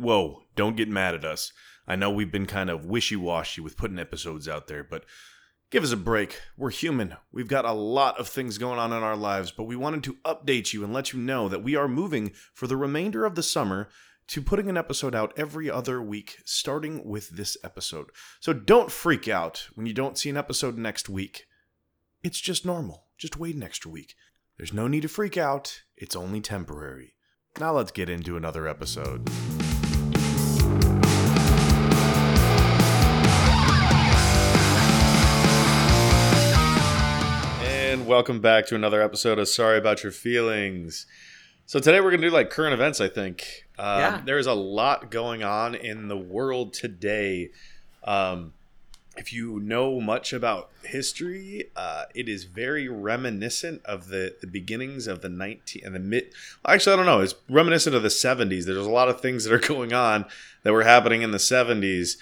whoa, don't get mad at us. I know we've been kind of wishy washy with putting episodes out there, but give us a break. We're human. We've got a lot of things going on in our lives, but we wanted to update you and let you know that we are moving for the remainder of the summer to putting an episode out every other week, starting with this episode. So don't freak out when you don't see an episode next week. It's just normal. Just wait an extra week. There's no need to freak out, it's only temporary. Now let's get into another episode. Welcome back to another episode of Sorry About Your Feelings. So today we're going to do like current events, I think. Um, Yeah. There is a lot going on in the world today. Um, if you know much about history, uh, it is very reminiscent of the, the beginnings of the 19 and the mid. Actually, I don't know. It's reminiscent of the 70s. There's a lot of things that are going on that were happening in the 70s.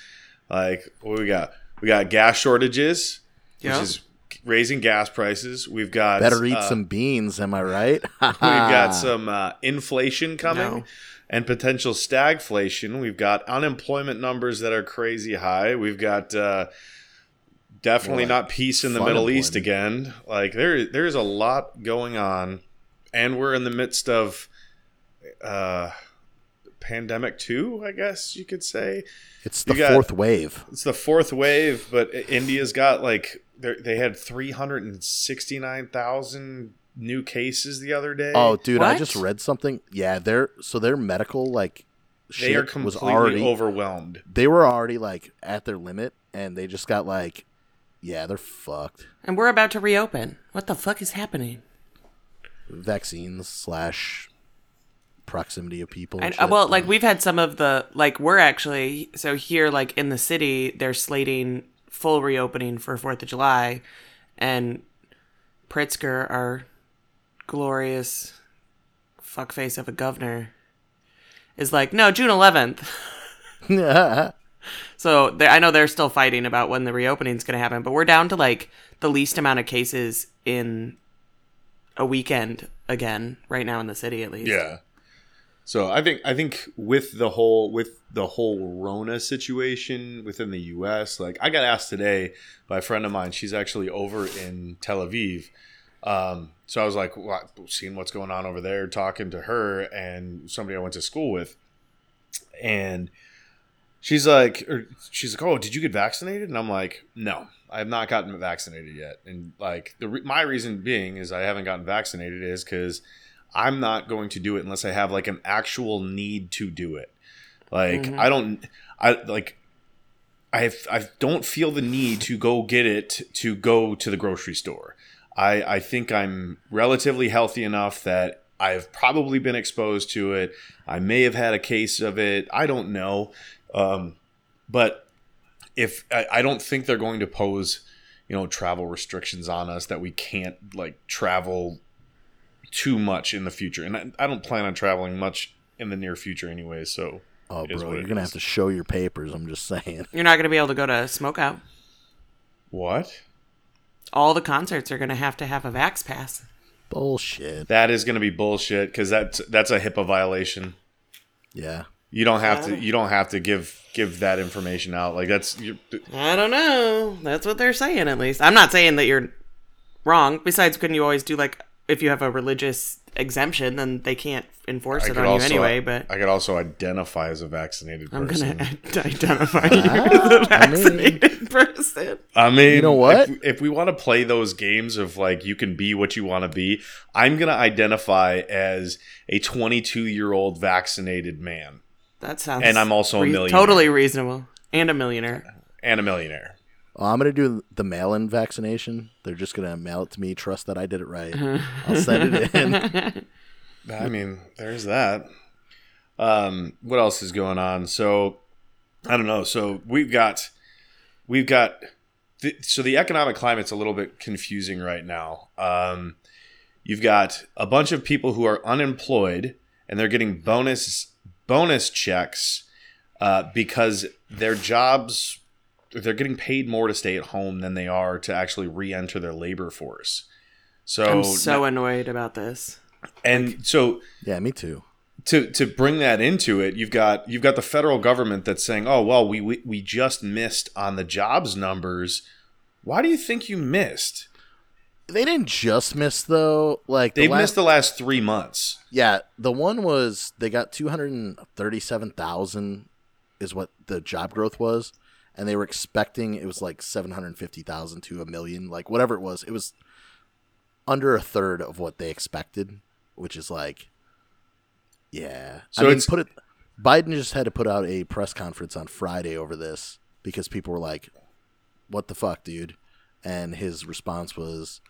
Like what we got? We got gas shortages, Yeah. which is raising gas prices. We've got Better eat uh, some beans, am I right? We've got some uh, inflation coming No. and potential stagflation. We've got unemployment numbers that are crazy high. We've got uh, definitely not peace in the Middle East again. Like there, there's a lot going on, and we're in the midst of uh, pandemic two. I guess you could say It's the got- fourth wave. it's the fourth wave, but India's got like they had three hundred and sixty nine thousand new cases the other day. Oh, dude, I just read something. Yeah, their so their medical like they are completely was already overwhelmed. they were already like at their limit, and they just got like, yeah, they're fucked. And we're about to reopen. What the fuck is happening? Vaccines slash proximity of people. And, And uh, well, like we've had some of the like we're actually so here like in the city they're slating full reopening for Fourth of July, and Pritzker, our glorious fuckface of a governor, is like no June eleventh. So I know they're still fighting about when the reopening is going to happen, but we're down to like the least amount of cases in a weekend again right now in the city at least. Yeah. So I think I think with the whole with the whole Rona situation within the U.S., like I got asked today by a friend of mine. She's actually over in Tel Aviv. Um, so I was like, seeing what's going on over there, talking to her and somebody I went to school with, and she's like, she's like, oh, did you get vaccinated? And I'm like, no, I have not gotten vaccinated yet. And like the my reason being is I haven't gotten vaccinated is because I'm not going to do it unless I have like an actual need to do it. Like Mhm. I don't, I like. I I don't feel the need to go get it to go to the grocery store. I I think I'm relatively healthy enough that I've probably been exposed to it. I may have had a case of it. I don't know. Um, but if I, I don't think they're going to pose, you know, travel restrictions on us that we can't like travel too much in the future. And I, I don't plan on traveling much in the near future anyway. So oh, bro, you're gonna is. have to show your papers. I'm just saying. You're not going to be able to go to Smokeout. what? All the concerts are going to have to have a Vax pass. Bullshit. That is going to be bullshit because that's that's a HIPAA violation. Yeah. You don't have to. You don't have to give give that information out. Like that's you I don't know. That's what they're saying, at least. I'm not saying that you're wrong. Besides, couldn't you always do like if you have a religious exemption, then they can't enforce I it could on also you anyway. But I could also identify as a vaccinated I'm person. gonna identify you as a ah, I mean- vaccinated person. I mean, You know what? If, if we want to play those games of like you can be what you want to be, I'm gonna identify as a 22 year old vaccinated man That sounds. And I'm also a rea- millionaire. Totally reasonable, and a millionaire. and a millionaire. Well, I'm gonna do the mail-in vaccination. They're just gonna mail it to me. Trust that I did it right. I'll send it in. I mean, there's that. Um, what else is going on? So, I don't know. So we've got, we've got. The, so the economic climate's a little bit confusing right now. Um, you've got a bunch of people who are unemployed and they're getting bonus bonus checks uh, because their jobs they're getting paid more to stay at home than they are to actually re-enter their labor force. So I'm so annoyed about this. and so Yeah, me too. to to bring that into it, you've got you've got the federal government that's saying, "Oh well, we we, we just missed on the jobs numbers." Why do you think you missed? They didn't just miss though. Like They've last- missed the last three months. Yeah, the one was they got two hundred and thirty-seven thousand is what the job growth was, and they were expecting it was like seven hundred fifty thousand to a million, like whatever it was. It was under a third of what they expected, which is like, yeah. So I mean, it's- put it. Biden just had to put out a press conference on Friday over this because people were like, "What the fuck, dude?" And his response was,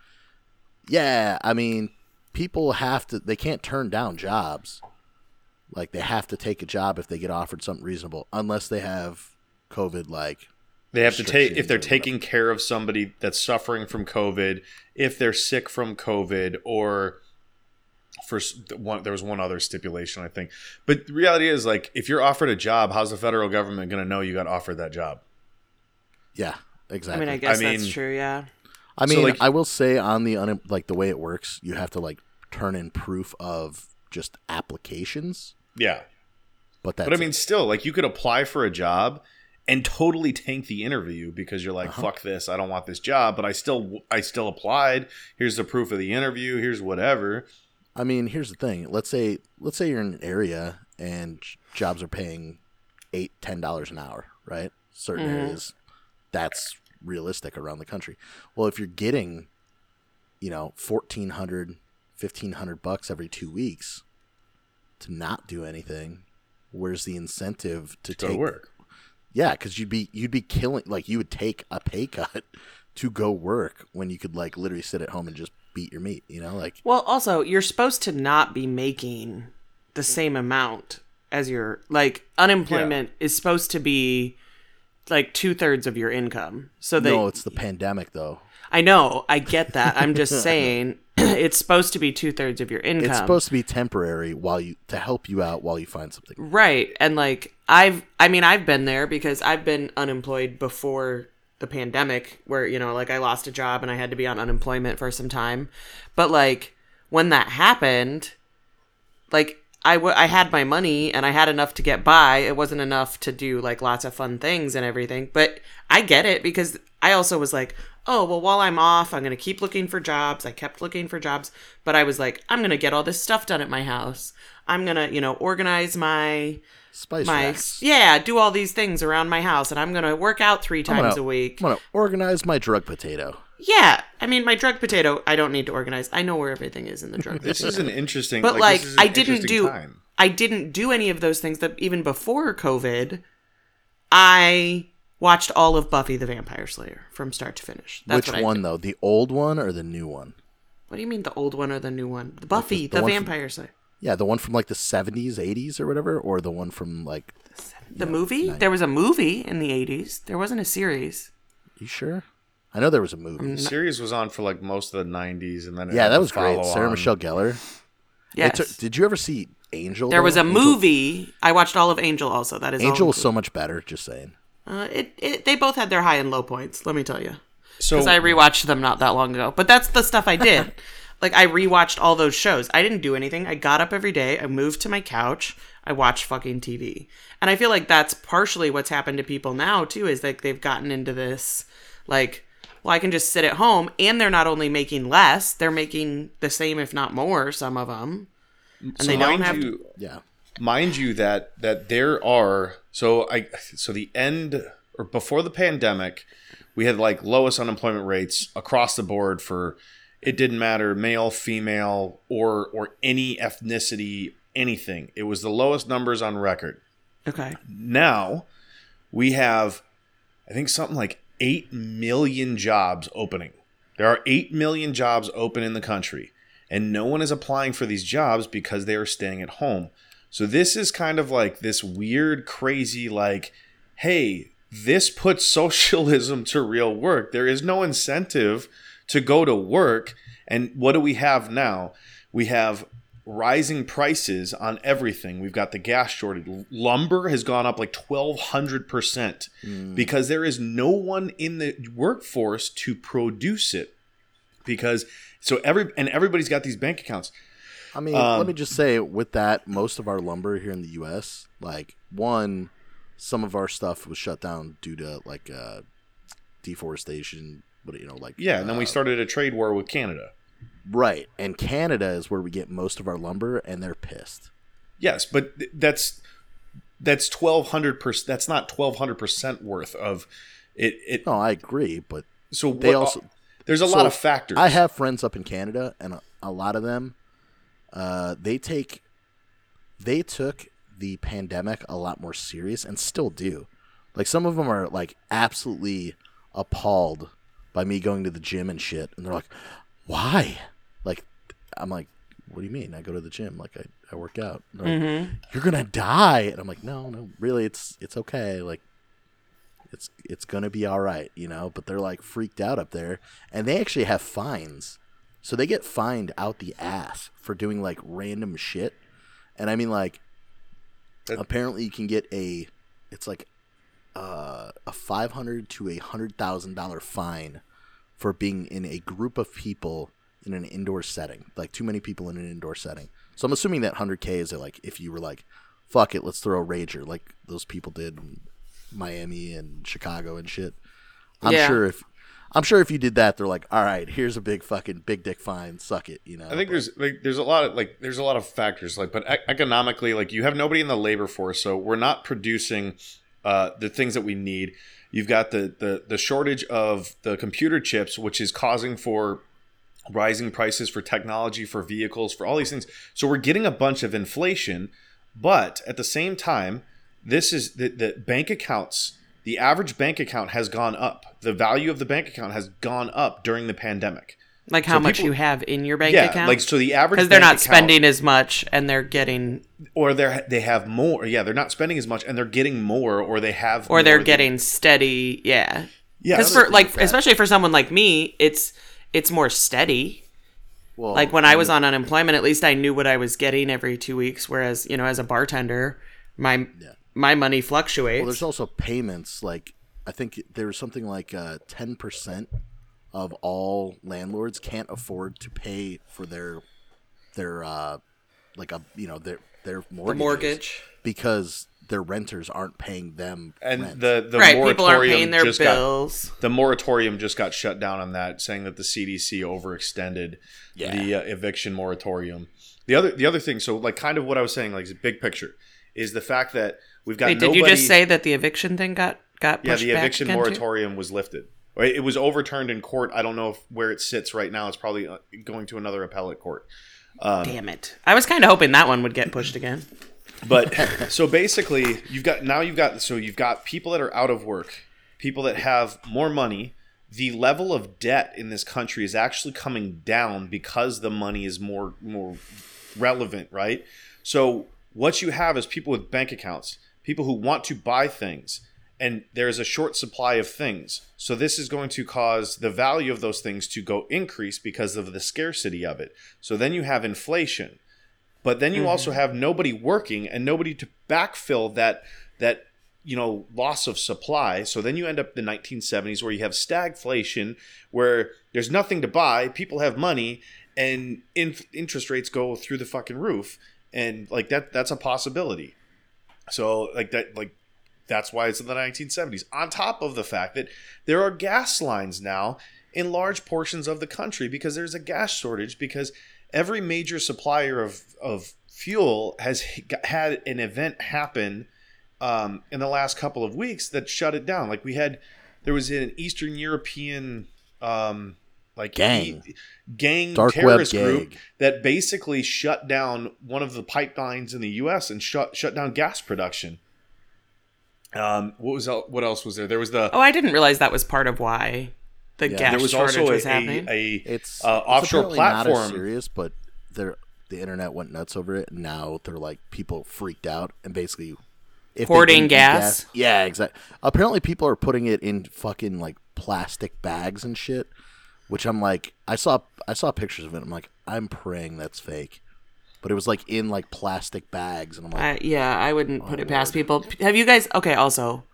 "Yeah, I mean, people have to they can't turn down jobs like they have to take a job if they get offered something reasonable unless they have covid like They have to take if they're taking care of somebody that's suffering from COVID, if they're sick from COVID, or for one, there was one other stipulation I think. But the reality is, like, if you're offered a job, how's the federal government going to know you got offered that job? yeah exactly. I mean, I guess I that's true. Yeah. I So, mean, like- i will say on the un- like the way it works you have to like turn in proof of just applications Yeah, but that's but I mean, still, like, you could apply for a job and totally tank the interview because you're like, Uh-huh. "Fuck this! I don't want this job," but I still, I still applied. Here's the proof of the interview. Here's whatever. I mean, here's the thing. Let's say let's say you're in an area and jobs are paying eight, ten dollars an hour, right? Certain areas that's realistic around the country. Well, if you're getting, you know, 1400 1500 bucks every two weeks to not do anything, where's the incentive to Go take to work. Yeah, because you'd be you'd be killing like you would take a pay cut to go work when you could like literally sit at home and just beat your meat, you know, like Well, also, you're supposed to not be making the same amount as your like unemployment is supposed to be like two thirds of your income. So they, no, it's the pandemic though. I know, I get that. I'm just saying it's supposed to be two thirds of your income. It's supposed to be temporary while you to help you out while you find something. Right. And like I've I mean I've been there because I've been unemployed before the pandemic where you know like I lost a job and I had to be on unemployment for some time. But like when that happened like I, w- I had my money and I had enough to get by. It wasn't enough to do like lots of fun things and everything. But I get it because I also was like, oh, well, while I'm off, I'm going to keep looking for jobs. I kept looking for jobs. But I was like, I'm going to get all this stuff done at my house. I'm going to, you know, organize my Spice my racks. yeah, do all these things around my house, and I'm gonna work out three times gonna- a week. I'm gonna organize my drug potato. Yeah, I mean, my drug potato, I don't need to organize. I know where everything is in the drug This potato. is an interesting. But like, an I didn't do, time. I didn't do any of those things that even before COVID. I watched all of Buffy the Vampire Slayer from start to finish. That's Which what one did. though? The old one or the new one? What do you mean the old one or the new one? The Buffy the the, one from- Vampire Slayer. Yeah, the one from like the 70s, 80s or whatever, or the one from like. The movie? There was a movie in the 80s. There wasn't a series. You sure? I know there was a movie. The series was on for like most of the '90s, and then it yeah, that was great. Sarah on. Michelle Gellar. Yes. took- did you ever see Angel? there though? was a Angel- movie. I watched all of Angel also. That is all Angel was so much better. Just saying. Uh, it, it they both had their high and low points. Let me tell you, So because I rewatched them not that long ago. But that's the stuff I did. like I rewatched all those shows. I didn't do anything. I got up every day. I moved to my couch. I watched fucking TV. And I feel like that's partially what's happened to people now too. Is like they've gotten into this, like, well, I can just sit at home, and they're not only making less, they're making the same, if not more. Some of them, and so they don't have. you, Yeah. Mind you that that there are so I so the end or before the pandemic, we had like lowest unemployment rates across the board for it didn't matter male, female, or or any ethnicity, anything. It was the lowest numbers on record. okay. now we have i think something like 8 million jobs opening there are 8 million jobs open in the country and no one is applying for these jobs because they are staying at home so this is kind of like this weird crazy like hey this puts socialism to real work there is no incentive to go to work and what do we have now we have rising prices on everything. We've got the gas shortage. Lumber has gone up like 1200% hmm. because there is no one in the workforce to produce it. Because so every and everybody's got these bank accounts. I mean, Um, let me just say with that, most of our lumber here in the U.S., like one, some of our stuff was shut down due to like uh, deforestation. But you know, like Yeah, and then we uh, started a trade war with Canada. right, and Canada is where we get most of our lumber, and they're pissed. Yes, but that's that's twelve hundred percent. That's not twelve hundred percent worth of it. It No, I agree, but so they what- also there's a so lot of factors. I have friends up in Canada, and a, a lot of them, uh, they take, they took the pandemic a lot more serious, and still do. Like some of them are like absolutely appalled by me going to the gym and shit, and they're like, "Why?" Like, I'm like, "What do you mean? I go to the gym, like I, I work out." They're like, Mm-hmm. You're gonna die, and I'm like, "No, no, really, it's it's okay." Like, it's it's gonna be all right, you know. But they're like freaked out up there, and they actually have fines, so they get fined out the ass for doing like random shit. And I mean, like, That- apparently you can get a, it's like, uh, a five hundred to a hundred thousand dollar fine for being in a group of people in an indoor setting, like too many people in an indoor setting. So I'm assuming that hundred k is like if you were like, fuck it, let's throw a rager like those people did in Miami and Chicago and shit. I'm Yeah. sure if I'm sure if you did that, they're like, all right, here's a big fucking big dick fine, suck it, you know. I think But- there's like there's a lot of like there's a lot of factors like but e- economically like you have nobody in the labor force so we're not producing uh, the things that we need. You've got the, the the shortage of the computer chips which is causing for rising prices for technology for vehicles for all these things. So we're getting a bunch of inflation, but at the same time this is the, the bank accounts the average bank account has gone up. The value of the bank account has gone up during the pandemic. Like how So much people- you have in your bank yeah, account? like so the average because they're not account- spending as much and they're getting or they're they have more. Yeah, they're not spending as much, and they're getting more, or they have, or they're more than- getting steady yeah yeah. because for like that- especially for someone like me it's it's more steady well, like when i was on unemployment at least i knew what i was getting every two weeks whereas you know as a bartender my my money fluctuates Well, there's also payments. Like I think there's something like uh, ten percent of all landlords can't afford to pay for their their uh, like a you know their their the mortgage because their renters aren't paying them and rent. the the right moratorium people aren't paying their just got the moratorium just got shut down on that, saying that the CDC overextended Yeah. the uh, eviction moratorium. The other the other thing, so like kind of what I was saying, like big picture, is the fact that we've got wait did you just say that the eviction thing got got yeah the back eviction moratorium was lifted. It was overturned in court. I don't know if where it sits right now. It's probably uh, going to another appellate court. damn it i was kind of hoping that one would get pushed again But so basically, you've got now you've got so you've got people that are out of work, people that have more money. The level of debt in this country is actually coming down because the money is more more relevant, right? So what you have is people with bank accounts, people who want to buy things, and there's a short supply of things. So this is going to cause the value of those things to go increase because of the scarcity of it. So then you have inflation but then you mm-hmm. also have nobody working and nobody to backfill that that you know loss of supply so then you end up in the 1970s where you have stagflation where there's nothing to buy people have money and in, interest rates go through the fucking roof and like that that's a possibility so like that like that's why it's in the 1970s on top of the fact that there are gas lines now in large portions of the country because there's a gas shortage because every major supplier of, of fuel has had an event happen um, in the last couple of weeks that shut it down. Like we had, there was an Eastern European um, like Gang. e- gang Dark web terrorist group gang. that basically shut down one of the pipelines in the U.S. and shut shut down gas production. Um, what was el- what else was there? There was the oh i didn't realize that was part of why the Yeah, gas there was shortage also a, was happening a, a it's uh, it's offshore apparently not as serious, but they're the internet went nuts over it. And now they're like people freaked out and basically if Hoarding didn't gas? Yeah, exactly. Apparently, people are putting it in fucking like plastic bags and shit. Which I'm like, I saw I saw pictures of it. I'm like, I'm praying that's fake, but it was like in like plastic bags, and I'm like, I, yeah, I wouldn't put it past people. Have you guys? Okay, also,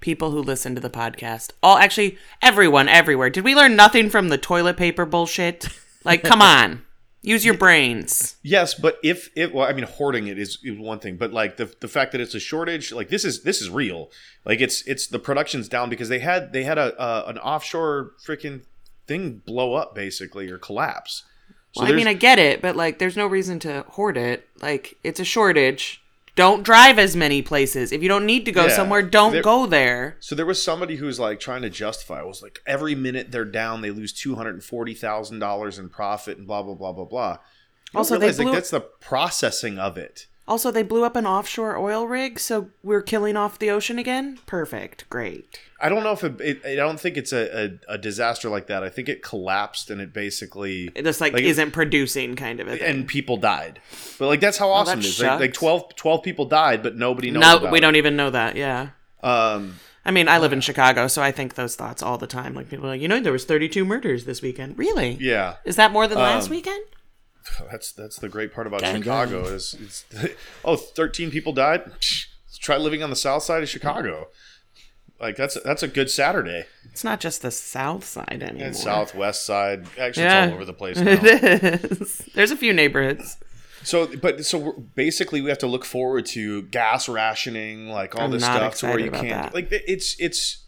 people who listen to the podcast, all actually, everyone, everywhere. Did we learn nothing from the toilet paper bullshit? Like, come on. Use your brains. Yes, but if it well, I mean, hoarding it is, is one thing, but like the the fact that it's a shortage, like this is this is real. Like it's it's the production's down because they had they had a uh, an offshore freaking thing blow up basically or collapse. So well, I mean, I get it, but like, there's no reason to hoard it. Like, it's a shortage. Don't drive as many places. If you don't need to go Yeah. somewhere, don't There- go there. So there was somebody who was like trying to justify. It was like every minute they're down, they lose two hundred and forty thousand dollars in profit, and blah blah blah blah blah. You Also, they realize, blew- like that's the processing of it. Also, they blew up an offshore oil rig, so we're killing off the ocean again. Perfect, great. I don't know if it. it I don't think it's a, a, a disaster like that. I think it collapsed and it basically It just like, Like- isn't producing kind of a thing. and people died. But like that's how awesome that it is. Like, like 12, 12 people died, but nobody knows. no, we it. don't even know that. Yeah. Um, I mean, I live in Chicago, so I think those thoughts all the time. Like people are like, you know, there was 32 murders this weekend. Really? yeah, Is that more than last Um, weekend? that's that's the great part about Gang, Chicago is it's oh 13 people died. Psh, try living on the south side of Chicago. Like that's that's a good Saturday. It's not just the south side anymore. And southwest side, actually, Yeah. it's all over the place. Now. It is. There's a few neighborhoods. So, but so basically, we have to look forward to gas rationing, like all I'm this stuff, to where you can't. that. Like it's it's.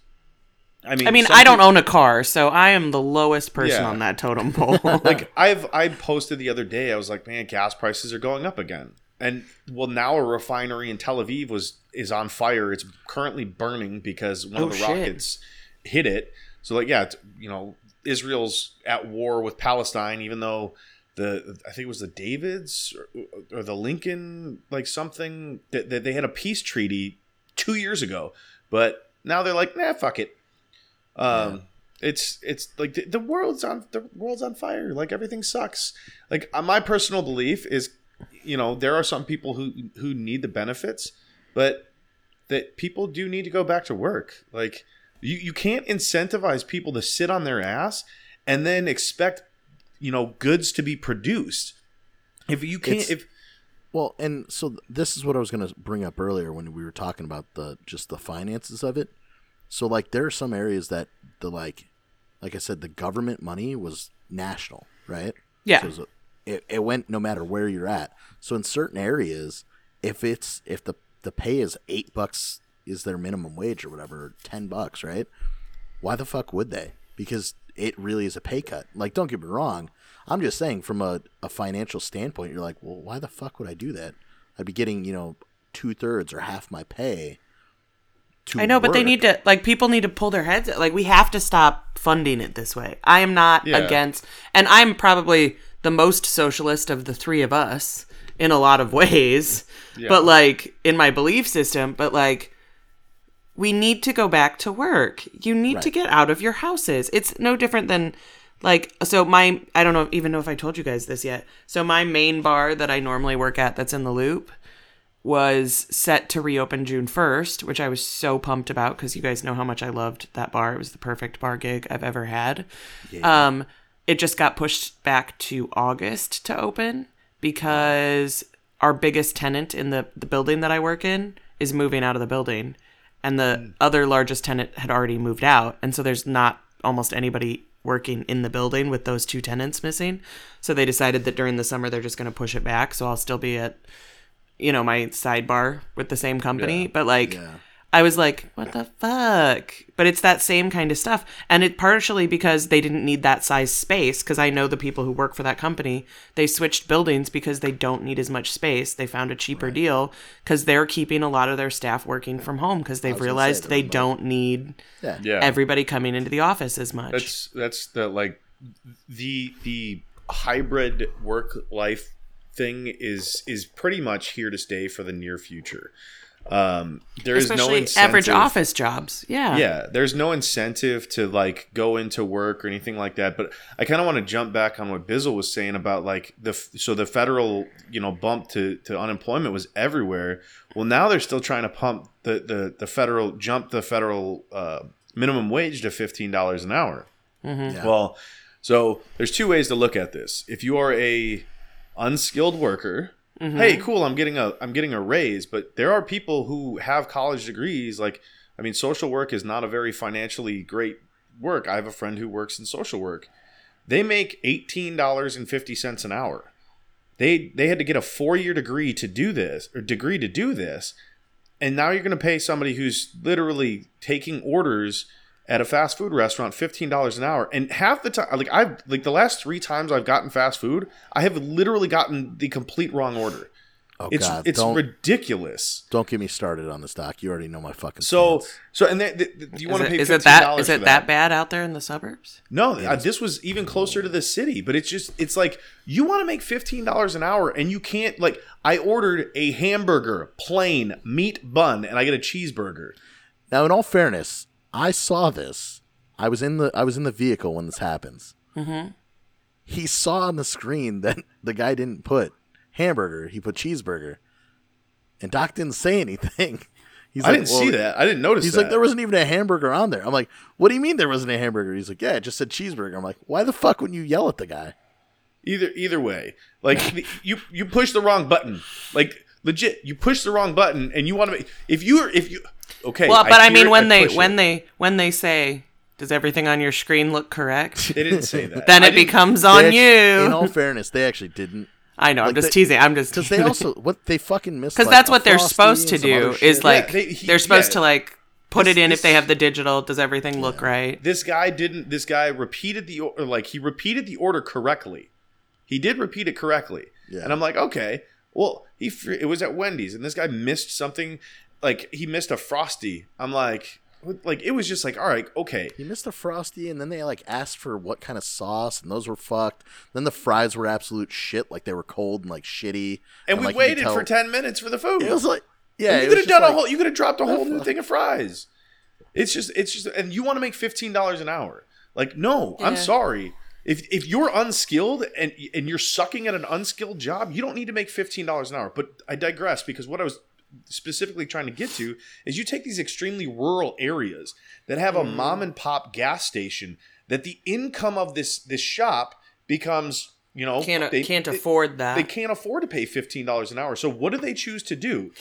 I mean, I mean, I don't peop- own a car, so I am the lowest person Yeah. on that totem pole. like I've I posted the other day. I was like, man, gas prices are going up again. And well, now a refinery in Tel Aviv was is on fire. It's currently burning because one Oh, of the shit. rockets hit it. So like, yeah, it's, you know, Israel's at war with Palestine, even though the I think it was the Davids or, or the Lincoln like something that, that they had a peace treaty two years ago, but now they're like, nah, fuck it. Um, it's it's like the, the world's on the world's on fire. Like everything sucks. Like uh, my personal belief is, you know, there are some people who who need the benefits, but that people do need to go back to work. Like you you can't incentivize people to sit on their ass and then expect you know goods to be produced. If you can't, It's- if Well, and so this is what I was going to bring up earlier when we were talking about the just the finances of it. So like there are some areas that the like like I said the government money was national, right? Yeah. So it, was it, it went no matter where you're at. So in certain areas if it's if the the pay is 8 bucks is their minimum wage or whatever, or 10 bucks, right? Why the fuck would they? Because it really is a pay cut. Like, don't get me wrong. I'm just saying, from a, a financial standpoint, you're like, well, why the fuck would I do that? I'd be getting, you know, two thirds or half my pay. I know, but they need to like people need to pull their heads. Like we have to stop funding it this way. I am not Yeah. against, and I'm probably the most socialist of the three of us in a lot of ways. But like in my belief system, but like we need to go back to work. You need to get out of your houses. It's no different than like so my I don't know even know if I told you guys this yet. So my main bar that I normally work at that's in the loop was set to reopen June 1st, which I was so pumped about because you guys know how much I loved that bar. It was the perfect bar gig I've ever had. Yeah. Um, it just got pushed back to August to open because our biggest tenant in the, the building that I work in is moving out of the building. And the other largest tenant had already moved out. And so there's not almost anybody working in the building with those two tenants missing. So they decided that during the summer they're just going to push it back. So I'll still be at you know, my sidebar with the same company. Yeah. But like, Yeah. I was like, what the fuck? But it's that same kind of stuff. And it partially because they didn't need that size space, because I know the people who work for that company, they switched buildings because they don't need as much space. They found a cheaper deal because they're keeping a lot of their staff working from home because they've was gonna say, realized they're they remote. don't need Yeah. yeah, everybody coming into the office as much. that's that's the like the the hybrid work life thing is is pretty much here to stay for the near future. Um, there is no incentive. average office jobs. Yeah. yeah there's no incentive to like go into work or anything like that but i kind of want to jump back on what bizzle was saying about like the so the federal you know bump to, to unemployment was everywhere well now they're still trying to pump the the, the federal jump the federal uh, minimum wage to $15 an hour Yeah. well so there's two ways to look at this if you are a unskilled worker. Mm-hmm. Hey cool i'm getting a i'm getting a raise but there are people who have college degrees like i mean social work is not a very financially great work. I have a friend who works in social work. They make eighteen dollars and fifty cents an hour. They they had to get a four year degree to do this or degree to do this, and now you're going to pay somebody who's literally taking orders at a fast food restaurant fifteen dollars an hour. And half the time, like I've like the last three times I've gotten fast food, I have literally gotten the complete wrong order. Oh It's God! it's don't ridiculous. don't get me started on this, doc. You already know my fucking. So stance. so and then, th- th- do you want to pay is fifteen it that dollars is for it that bad out there in the suburbs? No, uh, this was even closer to the city, but it's just it's like you want to make fifteen dollars an hour and you can't like I ordered a hamburger, plain meat bun, and I get a cheeseburger. Now, in all fairness, I saw this. I was in the I was in the vehicle when this happens. Mm-hmm. He saw on the screen that the guy didn't put hamburger; he put cheeseburger, and Doc didn't say anything. He's I like, didn't "Well," see that. I didn't notice that. He's that. like, there wasn't even a hamburger on there. I'm like, what do you mean there wasn't a hamburger? He's like, yeah, it just said cheeseburger. I'm like, why the fuck wouldn't you yell at the guy? either either way. Like the- you you push the wrong button. Like legit, you push the wrong button and you want to make if you are if you okay. Well, but I, hear mean it, when they when it. they when they say, "Does everything on your screen look correct?" they didn't say that. then I it becomes on They actually- In you. all fairness, they actually didn't. I know. I'm just they- teasing. I'm just Because they also what they fucking missed because like, that's what they're supposed to and some other do is like they- he- they're supposed yeah. to like put This- it in if they have the digital. Does everything look right? this guy didn't this guy repeated the or like he repeated the order correctly he did repeat it correctly Yeah. and i'm like okay well he it was at wendy's and this guy missed something like he missed a frosty. I'm like like it was just like all right okay. He missed a frosty, and then they like asked for what kind of sauce, and those were fucked. Then the fries were absolute shit, like they were cold and like shitty. and we like, waited tell- for 10 minutes for the food. It was like, yeah, And you could have just done a whole you could have dropped a whole new thing of fries. It's just it's just and you want to make $15 an hour. Like no i'm sorry. If, if you're unskilled and and you're sucking at an unskilled job, you don't need to make fifteen dollars an hour. But I digress because what I was specifically trying to get to is you take these extremely rural areas that have a mm. mom and pop gas station that the income of this this shop becomes you know Can't they- can't they- afford that. they can't afford to pay fifteen dollars an hour. So what do they choose to do?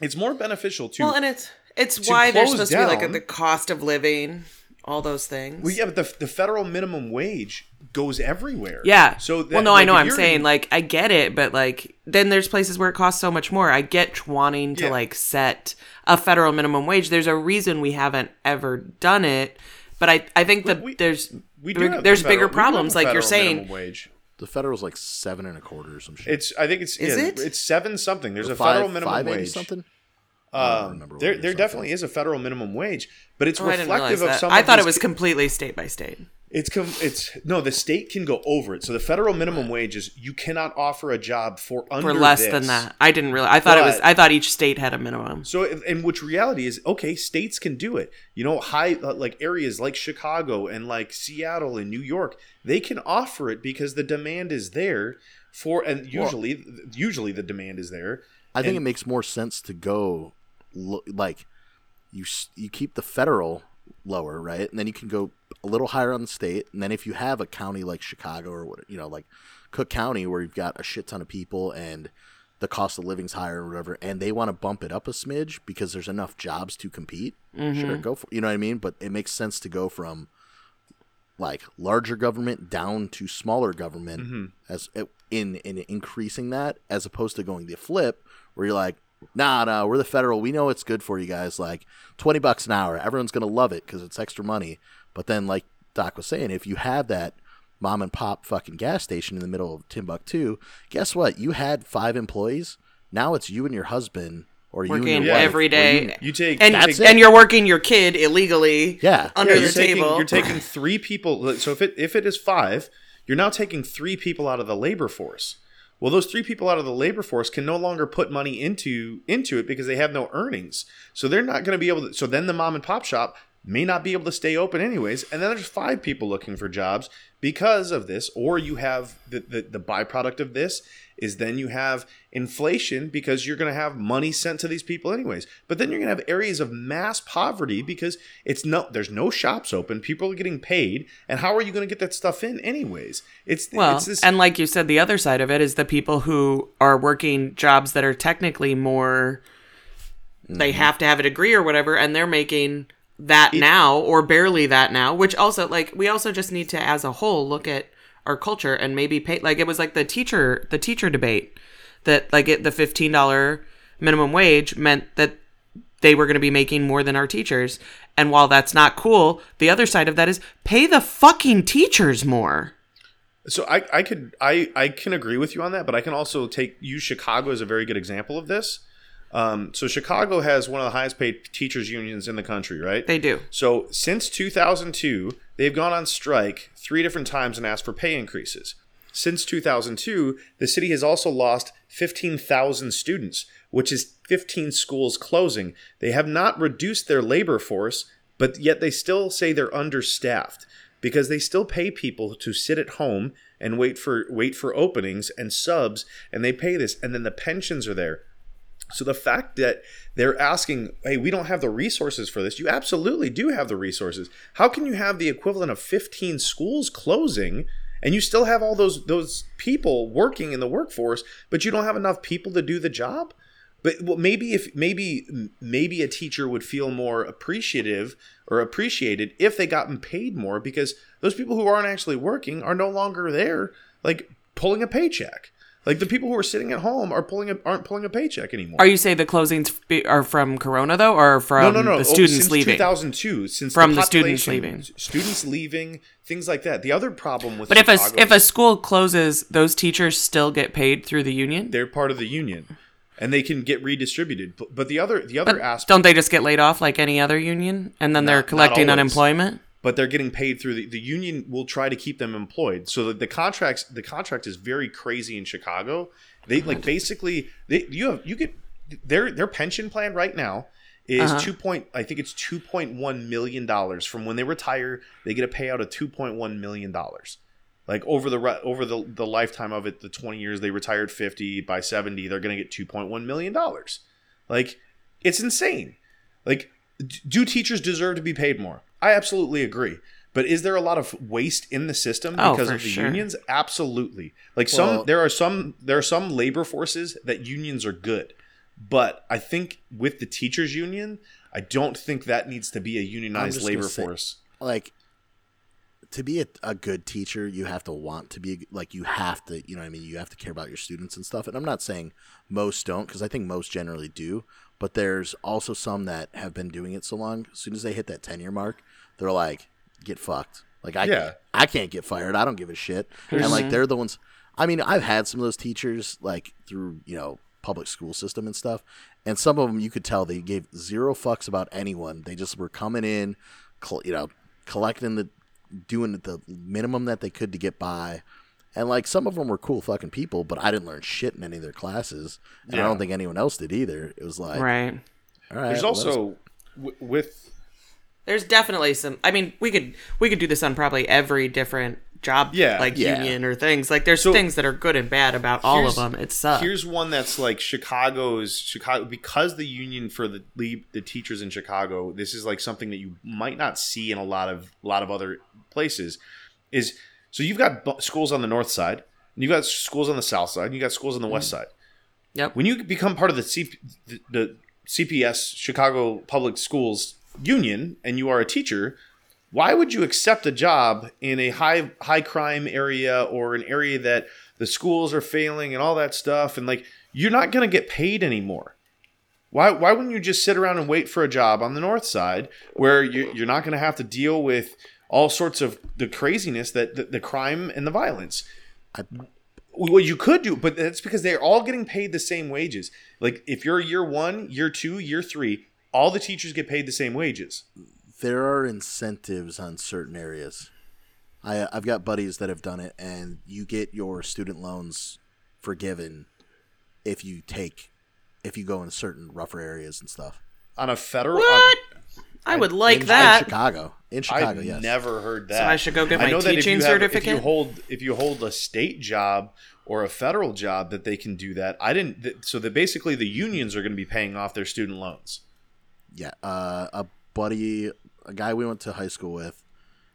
It's more beneficial to well, and it's it's why there's supposed to be like down- the cost of living, all those things. well, yeah, but the, the federal minimum wage goes everywhere. Yeah. So that, well, no, like, I know. I'm saying like I get it, but like then there's places where it costs so much more. I get wanting to Yeah. like set a federal minimum wage. There's a reason we haven't ever done it, but I I think that we- there's we do big- have the there's federal- bigger we do have problems like you're saying. minimum wage. The federal's like seven and a quarter or some shit. It's I think it's Is yeah, it? it's seven something. There's a five, federal minimum five eighty wage. something. I don't Um, there there off definitely is a federal minimum wage, but it's Oh, reflective of that. some. I thought it was ca- completely state by state. It's com- it's no. The state can go over it. So the federal minimum wage is you cannot offer a job for under For less this. than that, I didn't really. I thought it was. I thought each state had a minimum. So, in- in which reality is okay, states can do it. You know, high uh, like areas like Chicago and like Seattle and New York, they can offer it because the demand is there for, and usually, usually the demand is there. I think And- it makes more sense to go lo- like you you keep the federal lower, right? And then you can go a little higher on the state. And then if you have a county like Chicago or what, you know, like Cook County where you've got a shit ton of people and the cost of living's higher or whatever, and they want to bump it up a smidge because there's enough jobs to compete. Mm-hmm. Sure, go for you know what I mean. But it makes sense to go from like larger government down to smaller government mm-hmm. as eh, in in increasing that as opposed to going the flip where you're like nah nah we're the federal we know it's good for you guys like 20 bucks an hour everyone's gonna love it because it's extra money but then like doc was saying if you have that mom and pop fucking gas station in the middle of timbuktu guess what you had five employees now it's you and your husband or you and your wife, every or day. you- You take and you take, and you're working your kid illegally. Yeah. under Yeah, the taking, table. You're taking three people. So if it if it is five, you're now taking three people out of the labor force. Well, those three people out of the labor force can no longer put money into into it because they have no earnings. So they're not going to be able to. So then the mom and pop shop may not be able to stay open anyways. And then there's five people looking for jobs because of this. Or you have the the, the byproduct of this is then you have inflation because you're going to have money sent to these people anyways. But then you're going to have areas of mass poverty because it's no there's no shops open, people are getting paid, and how are you going to get that stuff in anyways? It's Well, it's this and like you said, the other side of it is the people who are working jobs that are technically more. They mm-hmm. have to have a degree or whatever, and they're making that now or barely that now. Which also, like, we also just need to, as a whole, look at our culture and maybe pay like it was like the teacher the teacher debate that like it, the $15 minimum wage meant that they were going to be making more than our teachers. And while that's not cool, the other side of that is pay the fucking teachers more. So I, I could I, I can agree with you on that, but I can also take use Chicago as a very good example of this. Um, so Chicago has one of the highest paid teachers unions in the country, right? They do. So since 2002, they've gone on strike three different times and asked for pay increases. Since 2002, the city has also lost 15,000 students, which is 15 schools closing. They have not reduced their labor force, but yet they still say they're understaffed because they still pay people to sit at home and wait for wait for openings and subs and they pay this and then the pensions are there. So the fact that they're asking, hey, we don't have the resources for this, you absolutely do have the resources. How can you have the equivalent of 15 schools closing and you still have all those those people working in the workforce, but you don't have enough people to do the job? But well, maybe if maybe maybe a teacher would feel more appreciative or appreciated if they gotten paid more because those people who aren't actually working are no longer there, like pulling a paycheck. Like the people who are sitting at home are pulling a, aren't pulling a paycheck anymore. Are you saying the closings are from Corona though, or from no, no, no. the Oh, since leaving? 2002, since From the, the students leaving. students leaving, things like that. The other problem with But if a if a school closes, those teachers still get paid through the union. they're part of the union, and they can get redistributed. But, but the other the other But aspect, don't they just get laid off like any other union, and then they're Not- not collecting unemployment? But they're getting paid through the, the union will try to keep them employed. So the, the contracts the contract is very crazy in chicago. They like basically they you have you get their their pension plan right now is Uh-huh. two point i think it's 2.1 million dollars. From when they retire they get a payout of 2.1 million dollars. Like over the over the, the lifetime of it the 20 years they retired 50 by 70 they're going to get 2.1 million dollars. Like it's insane. Like do teachers deserve to be paid more i absolutely agree. But is there a lot of waste in the system Oh, because of the sure. unions? Absolutely. Like some there are some there are some labor forces that unions are good. But i think with the teachers union i don't think that needs to be a unionized labor say- force. like to be a, a good teacher you have to want to be like you have to you know what i mean? You have to care about your students and stuff. And i'm not saying most don't because i think most generally do. But there's also some that have been doing it so long as soon as they hit that 10 year mark they're like get fucked. Like i Yeah. i can't get fired. I don't give a shit. And like mm-hmm. they're the ones i mean i've had some of those teachers like through you know public school system and stuff and some of them you could tell they gave zero fucks about anyone. They just were coming in col- you know collecting the doing the minimum that they could to get by. And like some of them were cool fucking people but i didn't learn shit in any of their classes and i don't think anyone else did either. It was like Right. all right there's well, also w- with There's definitely some. I mean, we could we could do this on probably every different job, Yeah. like Yeah. union or things. Like there's So- things that are good and bad about all of them. It sucks. Here's one that's like Chicago's Chicago because the union for the the teachers in Chicago. This is like something that you might not see in a lot of a lot of other places. Is so you've got schools on the north side, and you've got schools on the south side, and you got schools on the west mm. side. Yep. When you become part of the, C, the, the CPS Chicago Public Schools union, and you are a teacher, why would you accept a job in a high high crime area or an area that the schools are failing and all that stuff? And like you're not going to get paid anymore. Why why wouldn't you just sit around and wait for a job on the north side where you, you're not going to have to deal with all sorts of the craziness that the, the crime and the violence? I- what you could do but that's because they're all getting paid the same wages. Like if you're year one year two year three all the teachers get paid the same wages there are incentives on certain areas. I I've got buddies that have done it, and you get your student loans forgiven if you take if you go in certain rougher areas and stuff. on a federal what? I would like in, in that. Chicago, in Chicago, I've yes. never heard that. So I should go get I my know that if teaching you have- If you hold if you hold a state job or a federal job, that they can do that. I didn't. Th- so that basically the unions are going to be paying off their student loans. Yeah, uh, a buddy, a guy we went to high school with.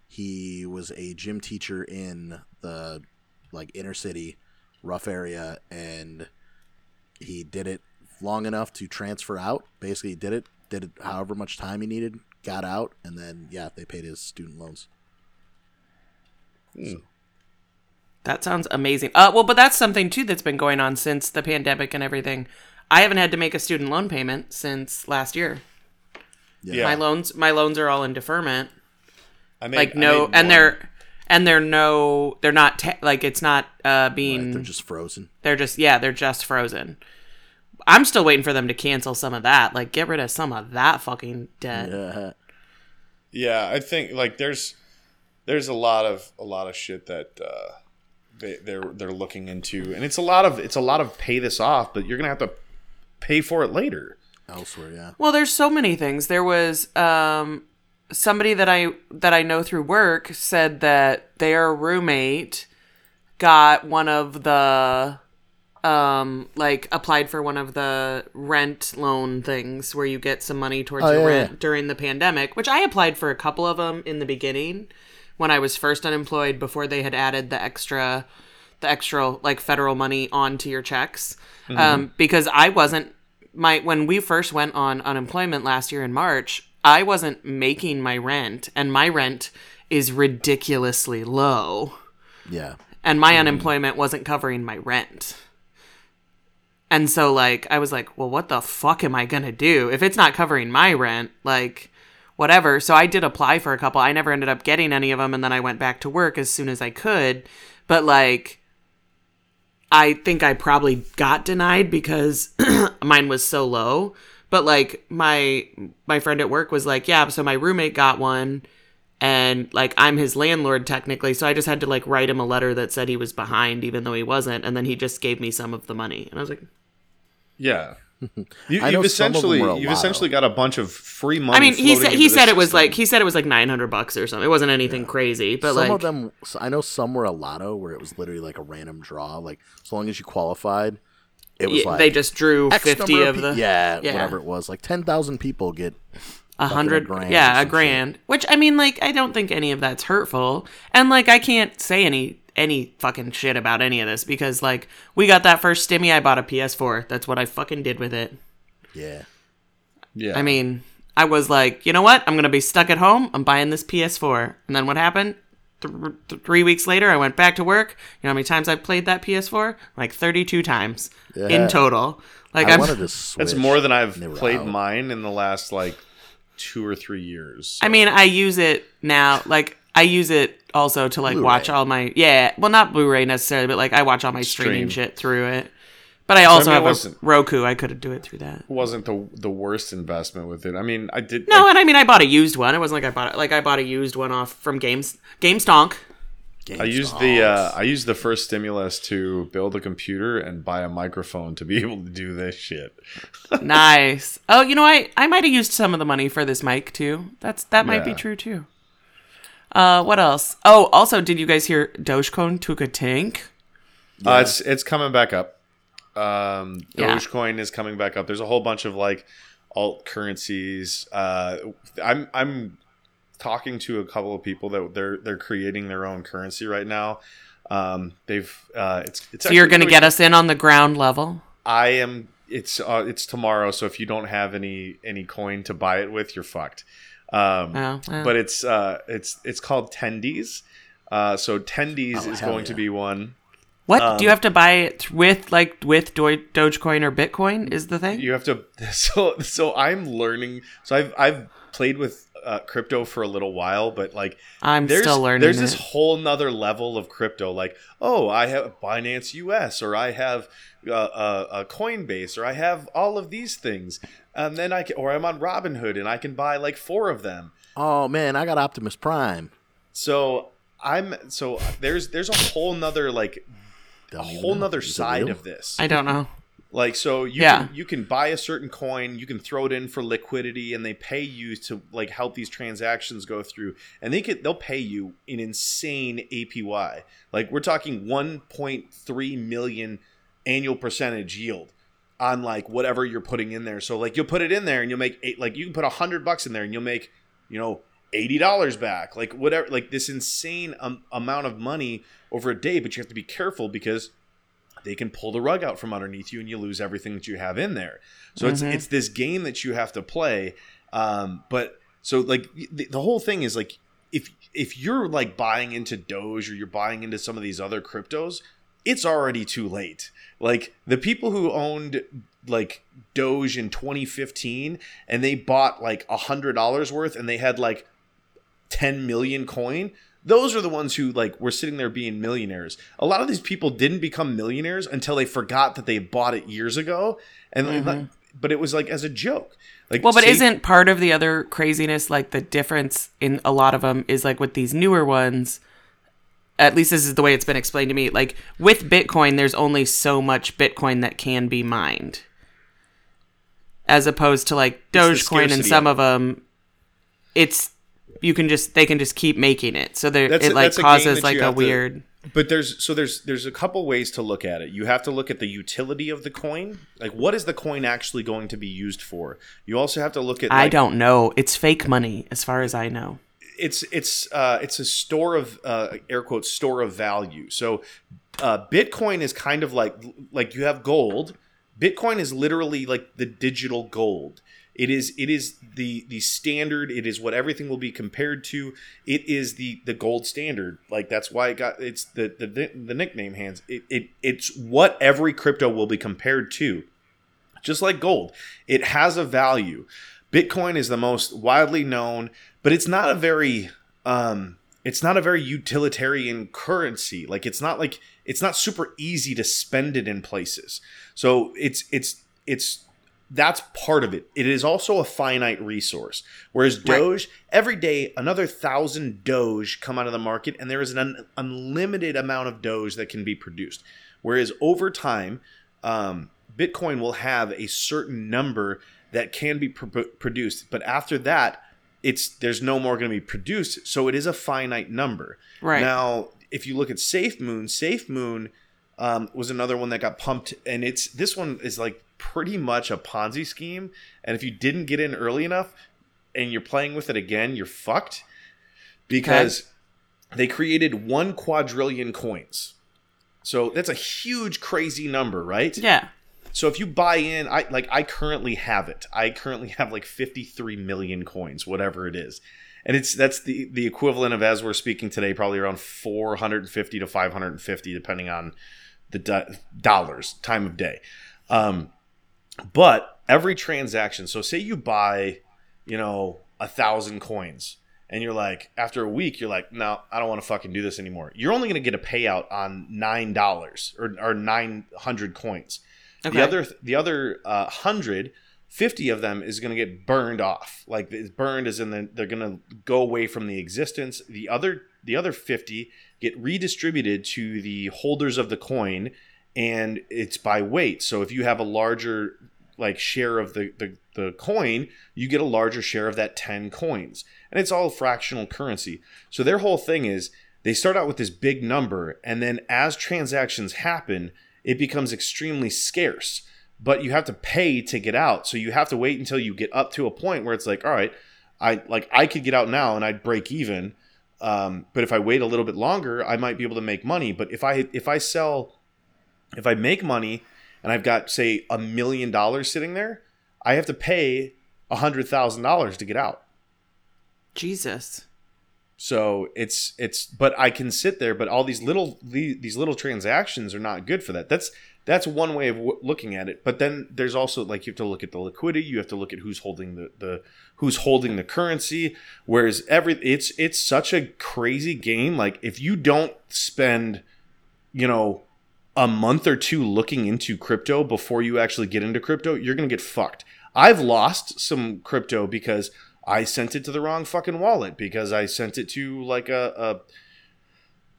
He was a gym teacher in the like inner city, rough area, and he did it long enough to transfer out. Basically, he did it, did it however much time he needed, got out, and then yeah, they paid his student loans. That sounds amazing. Uh, well, but that's something too that's been going on since the pandemic and everything. I haven't had to make a student loan payment since last year. Yeah. My loans, my loans are all in deferment. I made, Like I no, made and they're and they're no, they're not ta- like it's not uh being. They're just frozen. They're just yeah, they're just frozen. I'm still waiting for them to cancel some of that. Like get rid of some of that fucking debt. Yeah. Yeah, I think like there's there's a lot of a lot of shit that uh, they they're they're looking into, and it's a lot of it's a lot of pay this off, but you're gonna have to pay for it later. Elsewhere, yeah. Well, there's so many things. There was um, somebody that I that I know through work said that their roommate got one of the um like applied for one of the rent loan things where you get some money towards Oh, your yeah, rent yeah. during the pandemic, which I applied for a couple of them in the beginning when I was first unemployed before they had added the extra the extra like federal money onto your checks um, because I wasn't my when we first went on unemployment last year in March, I wasn't making my rent, and my rent is ridiculously low, Yeah. and my mm-hmm. unemployment wasn't covering my rent. And so, like, I was like, well, what the fuck am I gonna do if it's not covering my rent? Like, whatever. So I did apply for a couple. I never ended up getting any of them, and then I went back to work as soon as I could. But like, I think I probably got denied because mine was so low. But like my my friend at work was like, "Yeah, so my roommate got one and like I'm his landlord technically, so I just had to like write him a letter that said he was behind even though he wasn't, and then he just gave me some of the money." And I was like, Yeah, you, I know you've some of them essentially you've essentially got a bunch of free money. I mean, he said he said it was system. like he said it was like 900 bucks or something. It wasn't anything crazy, but some like of them, I know some were a lotto where it was literally like a random draw. Like as long as you qualified, it was yeah, like they just drew X 50 number of pe- the yeah, yeah. whatever it was. Like ten thousand people get a hundred grand yeah some a shit. grand which i mean like i don't think any of that's hurtful and like i can't say any any fucking shit about any of this because like we got that first stimmy i bought a ps4 that's what i fucking did with it yeah. yeah. i mean i was like you know what i'm gonna be stuck at home i'm buying this ps4 and then what happened Th- th- three weeks later i went back to work you know how many times i played that ps4 like 32 times Yeah. in total like I i'm wanted to switch. that's more than I've played out. mine in the last like two or three years. I mean, I use it now. Like, I use it also to like Blu-ray. watch all my yeah. Well, not Blu-ray necessarily, but like I watch all my streaming Stream. shit through it. But I also mean, have a Roku. I could do it through that. wasn't the the worst investment with it. I mean, I did No, and I mean, I bought a used one. It wasn't like I bought it. Like I bought a used one off from Games GameStonk. Game I used the uh. I used the first stimulus to build a computer and buy a microphone to be able to do this shit. nice. Oh, you know, I I might have used some of the money for this mic too. That's that might be true too. Uh, what else? Oh, also, did you guys hear Dogecoin took a tank? Uh, it's it's coming back up. Um, Yeah. Dogecoin is coming back up. There's a whole bunch of like alt currencies. Uh, I'm I'm talking to a couple of people that they're they're creating their own currency right now. Um, they've uh, it's it's So you're gonna get us in on the ground level. I am. It's uh, it's tomorrow. So if you don't have any any coin to buy it with, you're fucked. Um, Oh, but it's uh it's it's called tendies. Uh, so tendies Oh, is going to be one. What Um, do you have to buy it with, like with Do- Dogecoin or Bitcoin? Is the thing? You have to. So so I'm learning. So I've I've played with uh, crypto for a little while, but like I'm there's still learning. there's this it. whole nother level of crypto. Like oh, I have Binance US, or I have uh, a, a Coinbase, or I have all of these things, and then I can, or I'm on Robinhood and I can buy like four of them. Oh man, I got Optimus Prime. So I'm so there's there's a whole nother like a Don't even whole know. nother side of this. I don't know. Like so you Yeah. can you can buy a certain coin, you can throw it in for liquidity and they pay you to like help these transactions go through and they could they'll pay you an insane APY. Like we're talking 1.3 million annual percentage yield on like whatever you're putting in there. So like you'll put it in there and you'll make eight like you can put a 100 bucks in there and you'll make, you know, $80 back. Like whatever like this insane um, amount of money over a day, but you have to be careful because they can pull the rug out from underneath you and you lose everything that you have in there. So it's Mhm. it's this game that you have to play. Um, but so like the, the whole thing is like if if you're like buying into Doge or you're buying into some of these other cryptos, it's already too late. Like the people who owned like Doge in 2015 and they bought like a hundred dollars worth and they had like 10 million coin those are the ones who like were sitting there being millionaires. A lot of these people didn't become millionaires until they forgot that they bought it years ago. And mm-hmm. but it was like as a joke. Like well but say, isn't part of the other craziness like the difference in a lot of them is like with these newer ones at least this is the way it's been explained to me like with bitcoin there's only so much bitcoin that can be mined. As opposed to like dogecoin and some of them it's you can just they can just keep making it. So there it like causes like a weird to, but there's so there's there's a couple ways to look at it. You have to look at the utility of the coin. Like what is the coin actually going to be used for? You also have to look at like, i don't know. It's fake money as far as i know. It's it's uh it's a store of uh air quotes store of value. So uh bitcoin is kind of like like you have gold bitcoin is literally like the digital gold it is it is the the standard. It is what everything will be compared to. It is the the gold standard. Like that's why it got it's the the, the nickname hands. It, it it's what every crypto will be compared to. Just like gold, it has a value. Bitcoin is the most widely known, but it's not a very um it's not a very utilitarian currency. Like it's not like it's not super easy to spend it in places. So it's it's it's that's part of it. It is also a finite resource. Whereas Doge, right. every day another thousand Doge come out of the market, and there is an un- unlimited amount of Doge that can be produced. Whereas over time, um, Bitcoin will have a certain number that can be pr- produced, but after that, it's there's no more going to be produced. So it is a finite number. Right now, if you look at SafeMoon, SafeMoon um, was another one that got pumped, and it's this one is like pretty much a Ponzi scheme. And if you didn't get in early enough and you're playing with it again, you're fucked because okay. they created one quadrillion coins. So that's a huge, crazy number, right? Yeah. So if you buy in, I like I currently have it. I currently have like 53 million coins, whatever it is. And it's that's the the equivalent of as we're speaking today, probably around 450 to 550, depending on the do- dollars, time of day. Um, but every transaction, so say you buy, you know, a thousand coins, and you're like, after a week, you're like, no, I don't want to fucking do this anymore. You're only going to get a payout on nine dollars or, or nine hundred coins. Okay. The other the other uh, hundred 50 of them is going to get burned off like it's burned as in the, they're going to go away from the existence the other the other 50 get redistributed to the holders of the coin and it's by weight. So if you have a larger like share of the, the, the coin, you get a larger share of that 10 coins. And it's all fractional currency. So their whole thing is they start out with this big number, and then as transactions happen, it becomes extremely scarce. But you have to pay to get out. So you have to wait until you get up to a point where it's like, all right, I like I could get out now and I'd break even. Um, but if I wait a little bit longer, I might be able to make money. But if I if I sell if I make money and I've got say a million dollars sitting there, I have to pay a hundred thousand dollars to get out. Jesus. So it's it's but I can sit there, but all these little these little transactions are not good for that. That's that's one way of w- looking at it. But then there's also like you have to look at the liquidity. You have to look at who's holding the the who's holding the currency. Whereas every it's it's such a crazy game. Like if you don't spend, you know, a month or two looking into crypto before you actually get into crypto, you're going to get fucked. I've lost some crypto because I sent it to the wrong fucking wallet because I sent it to like a, a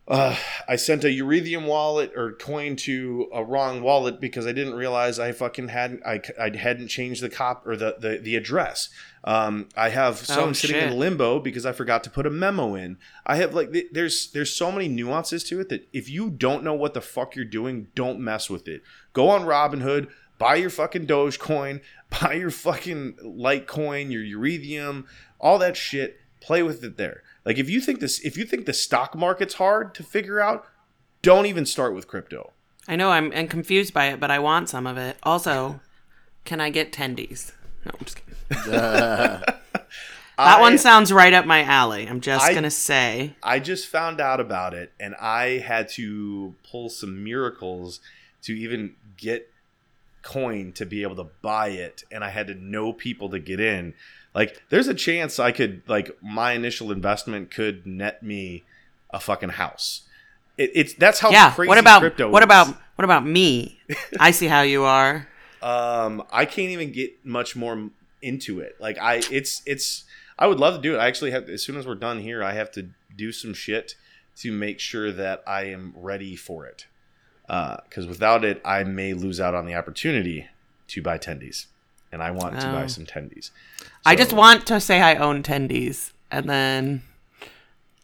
uh, I sent a Ethereum wallet or coin to a wrong wallet because I didn't realize I fucking hadn't I, I hadn't changed the cop or the the, the address. Um, I have some oh, sitting shit. in limbo because I forgot to put a memo in. I have like there's there's so many nuances to it that if you don't know what the fuck you're doing, don't mess with it. Go on Robinhood, buy your fucking Dogecoin, buy your fucking Litecoin, your Ethereum, all that shit. Play with it there. Like if you think this, if you think the stock market's hard to figure out, don't even start with crypto. I know I'm, I'm confused by it, but I want some of it. Also, can I get tendies? No, I'm just kidding. That I- one sounds right up my alley. I'm just I- gonna say. I just found out about it and I had to pull some miracles to even get coin to be able to buy it and I had to know people to get in. Like there's a chance I could like my initial investment could net me a fucking house. It, it's that's how yeah. crazy What about crypto what is. about what about me? I see how you are. Um, I can't even get much more into it. Like I, it's it's. I would love to do it. I actually have. As soon as we're done here, I have to do some shit to make sure that I am ready for it. Because without it, I may lose out on the opportunity to buy tendies, and I want to buy Oh. some tendies. I just want to say I own tendies, and then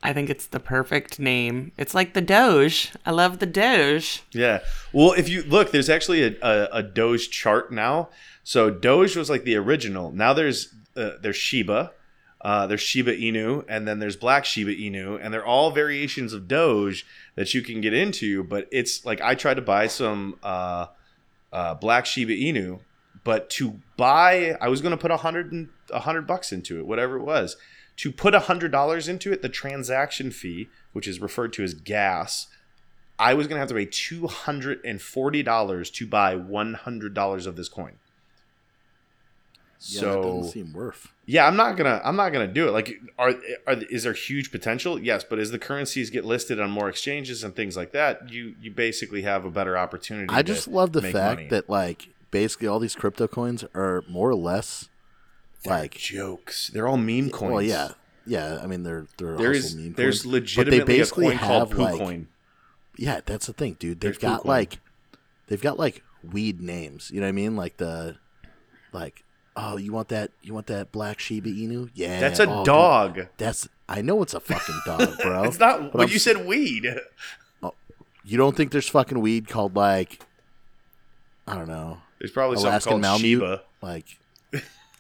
I think it's the perfect name. It's like the Doge. I love the Doge. Yeah. Well, if you look, there's actually a, a, a Doge chart now. So Doge was like the original. Now there's uh, there's Shiba, uh, there's Shiba Inu, and then there's Black Shiba Inu, and they're all variations of Doge that you can get into. But it's like I tried to buy some uh, uh, Black Shiba Inu, but to buy, I was going to put a hundred and a hundred bucks into it, whatever it was. To put a hundred dollars into it, the transaction fee, which is referred to as gas, I was gonna have to pay two hundred and forty dollars to buy one hundred dollars of this coin. Yeah, So doesn't seem worth. yeah, I'm not gonna I'm not gonna do it. Like, are, are is there huge potential? Yes, but as the currencies get listed on more exchanges and things like that, you you basically have a better opportunity. I to just love the fact money. that like basically all these crypto coins are more or less They're like jokes. They're all meme coins. well, yeah, yeah. I mean, they're they're There also is meme there's coins. legitimately a basically coin called have, Poo like- Coin. Yeah, that's the thing, dude. They've There's got like they've got like weed names. You know what I mean? Like the like oh, you want that you want that black Shiba Inu? Yeah, That's a oh, dude, dog. that's I know it's a fucking dog, bro. It's not. But But you said weed. Oh, you don't think there's fucking weed called like I don't know, There's probably Alaskan something called Malamute? Shiba. like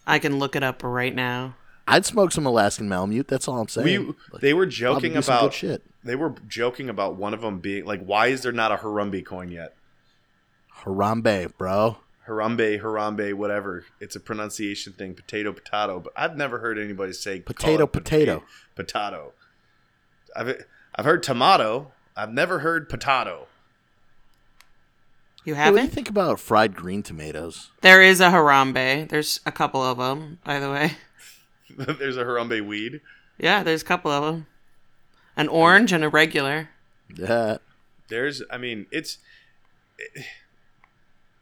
I can look it up right now. I'd smoke some Alaskan Malamute. That's all I'm saying. We Like, they were joking do some good about shit. they were joking about one of them being like, why is there not a Harambe coin yet? Harambe, bro. Harambe, Harambe, whatever. It's a pronunciation thing. Potato, potato. But I've never heard anybody say Potato, potato. Potato. I've I've heard tomato. I've never heard potato. You Hey, what do you haven't? think about fried green tomatoes? There is a Harambe. There's a couple of them, by the way. There's a Harambe weed. Yeah, there's a couple of them. An orange and a regular. Yeah. There's, I mean, it's.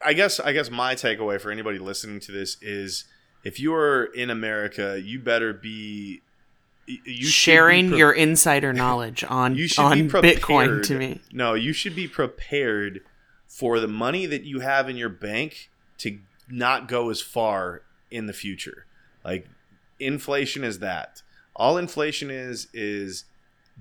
I guess, I guess my takeaway for anybody listening to this is, if you are in America, you better be. you should be sharing pre- your insider knowledge on you on be. Bitcoin to me. No, you should be prepared for the money that you have in your bank to not go as far in the future. Like inflation is that. All inflation is is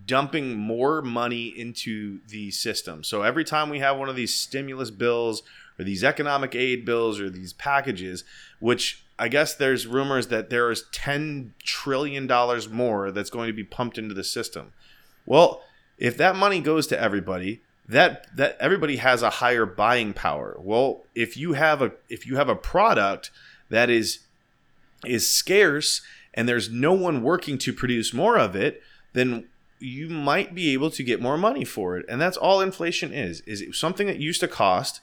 dumping more money into the system. So every time we have one of these stimulus bills or these economic aid bills or these packages, which I guess there's rumors that there is 10 trillion dollars more that's going to be pumped into the system. Well, if that money goes to everybody, that that everybody has a higher buying power. Well, if you have a if you have a product that is is scarce and there's no one working to produce more of it, then you might be able to get more money for it. And that's all inflation is. Is something that used to cost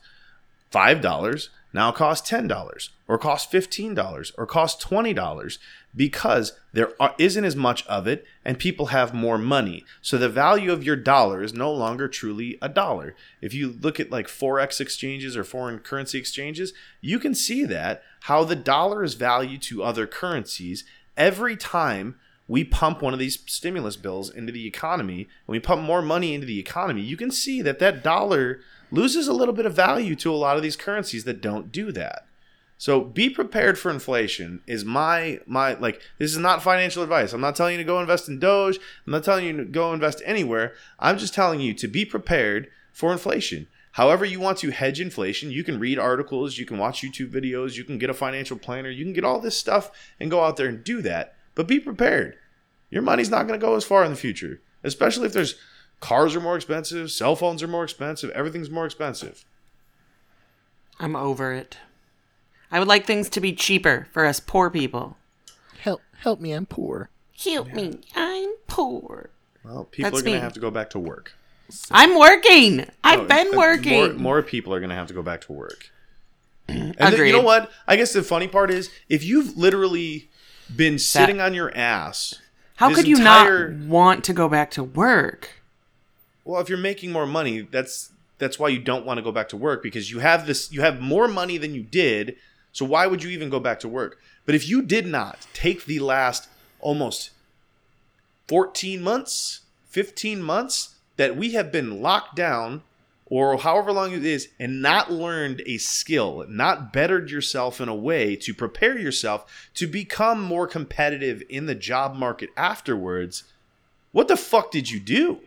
$5 now cost $10 or cost $15 or cost $20 because there isn't as much of it and people have more money. So the value of your dollar is no longer truly a dollar. If you look at like forex exchanges or foreign currency exchanges, you can see that how the dollar is valued to other currencies every time we pump one of these stimulus bills into the economy and we pump more money into the economy, you can see that that dollar loses a little bit of value to a lot of these currencies that don't do that. So be prepared for inflation is my my like this is not financial advice. I'm not telling you to go invest in Doge. I'm not telling you to go invest anywhere. I'm just telling you to be prepared for inflation. However you want to hedge inflation, you can read articles, you can watch YouTube videos, you can get a financial planner, you can get all this stuff and go out there and do that. But be prepared. Your money's not going to go as far in the future, especially if there's cars are more expensive, cell phones are more expensive, everything's more expensive. I'm over it. I would like things to be cheaper for us poor people. help help me, I'm poor. Help me, I'm poor. Well, people That's are going to have to go back to work. I'm working. I've No, been uh, working. More, more people are going to have to go back to work. And then, you know what? I guess the funny part is if you've literally been sitting on your ass. How could you entire- not want to go back to work? Well, if you're making more money, that's that's why you don't want to go back to work because you have this you have more money than you did. So why would you even go back to work? But if you did not take the last almost 14 months, 15 months that we have been locked down or however long it is and not learned a skill, not bettered yourself in a way to prepare yourself to become more competitive in the job market afterwards, what the fuck did you do?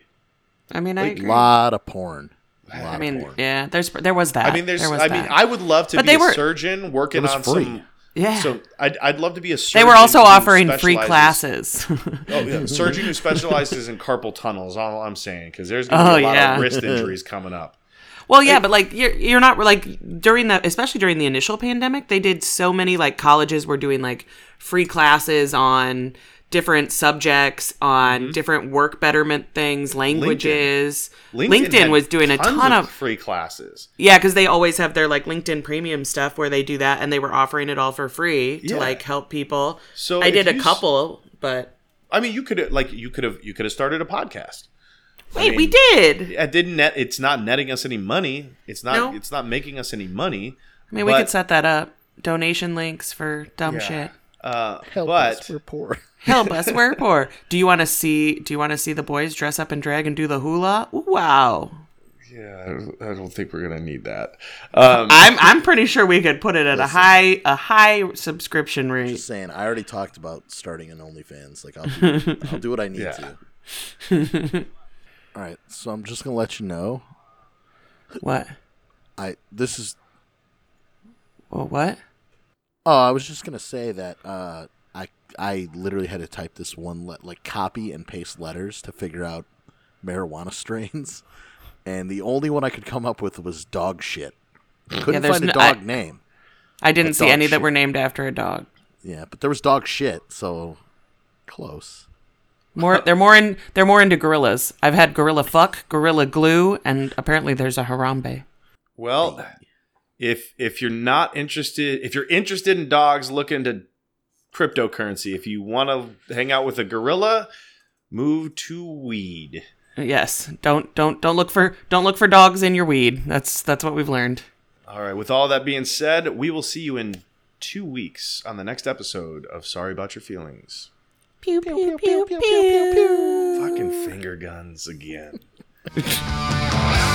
I mean, I A agree. lot of porn. Lot I mean, porn. yeah, there's there was that. I mean, there's. there was I mean. I would love to But be they a were- surgeon working on free. some. yeah. So I'd, I'd love to be a. surgeon they were also offering free classes. Oh yeah, surgeon who specializes in carpal tunnel is all I'm saying because there's gonna be Oh, a lot yeah. of wrist injuries coming up. Well, yeah, but like you're you're not like during the especially during the initial pandemic, they did so many like colleges were doing like free classes on different subjects on Mm-hmm. different work betterment things, languages. LinkedIn, LinkedIn, had was doing a ton of free classes. yeah, because they always have their like LinkedIn Premium stuff where they do that, and they were offering it all for free to Yeah. like help people. So I did a you s- couple, but I mean, you could like you could have you could have started a podcast. wait, mean, we did. It didn't net. It's not netting us any money. It's not. No. It's not making us any money. I mean, we could set that up. Donation links for dumb Yeah. shit. Uh, Help but us, we're poor. Help us, we're poor. Do you want to see? Do you want to see the boys dress up in drag and do the hula? Wow. yeah, I don't- think we're gonna need that. Um, I'm I'm pretty sure we could put it at a high a high subscription rate. Just saying, I already talked about starting an OnlyFans. Like I'll do, I'll do what I need Yeah. to. All right, so I'm just gonna let you know. What? I this is. Well, what? Oh, I was just gonna say that. Uh, I I literally had to type this one let like copy and paste letters to figure out marijuana strains, and the only one I could come up with was dog shit. Couldn't there's find a no- I- dog name. I didn't see dog any that were named after a dog. Yeah, but there was dog shit, so close. More, they're more in, they're more into gorillas. I've had gorilla fuck, gorilla glue, and apparently there's a harambe. Well, if if you're not interested, if you're interested in dogs, look into cryptocurrency. If you want to hang out with a gorilla, move to weed. Yes, don't don't don't look for don't look for dogs in your weed. That's that's what we've learned. All right. With all that being said, we will see you in two weeks on the next episode of Sorry About Your Feelings. Pew pew pew pew pew. Fucking finger guns again.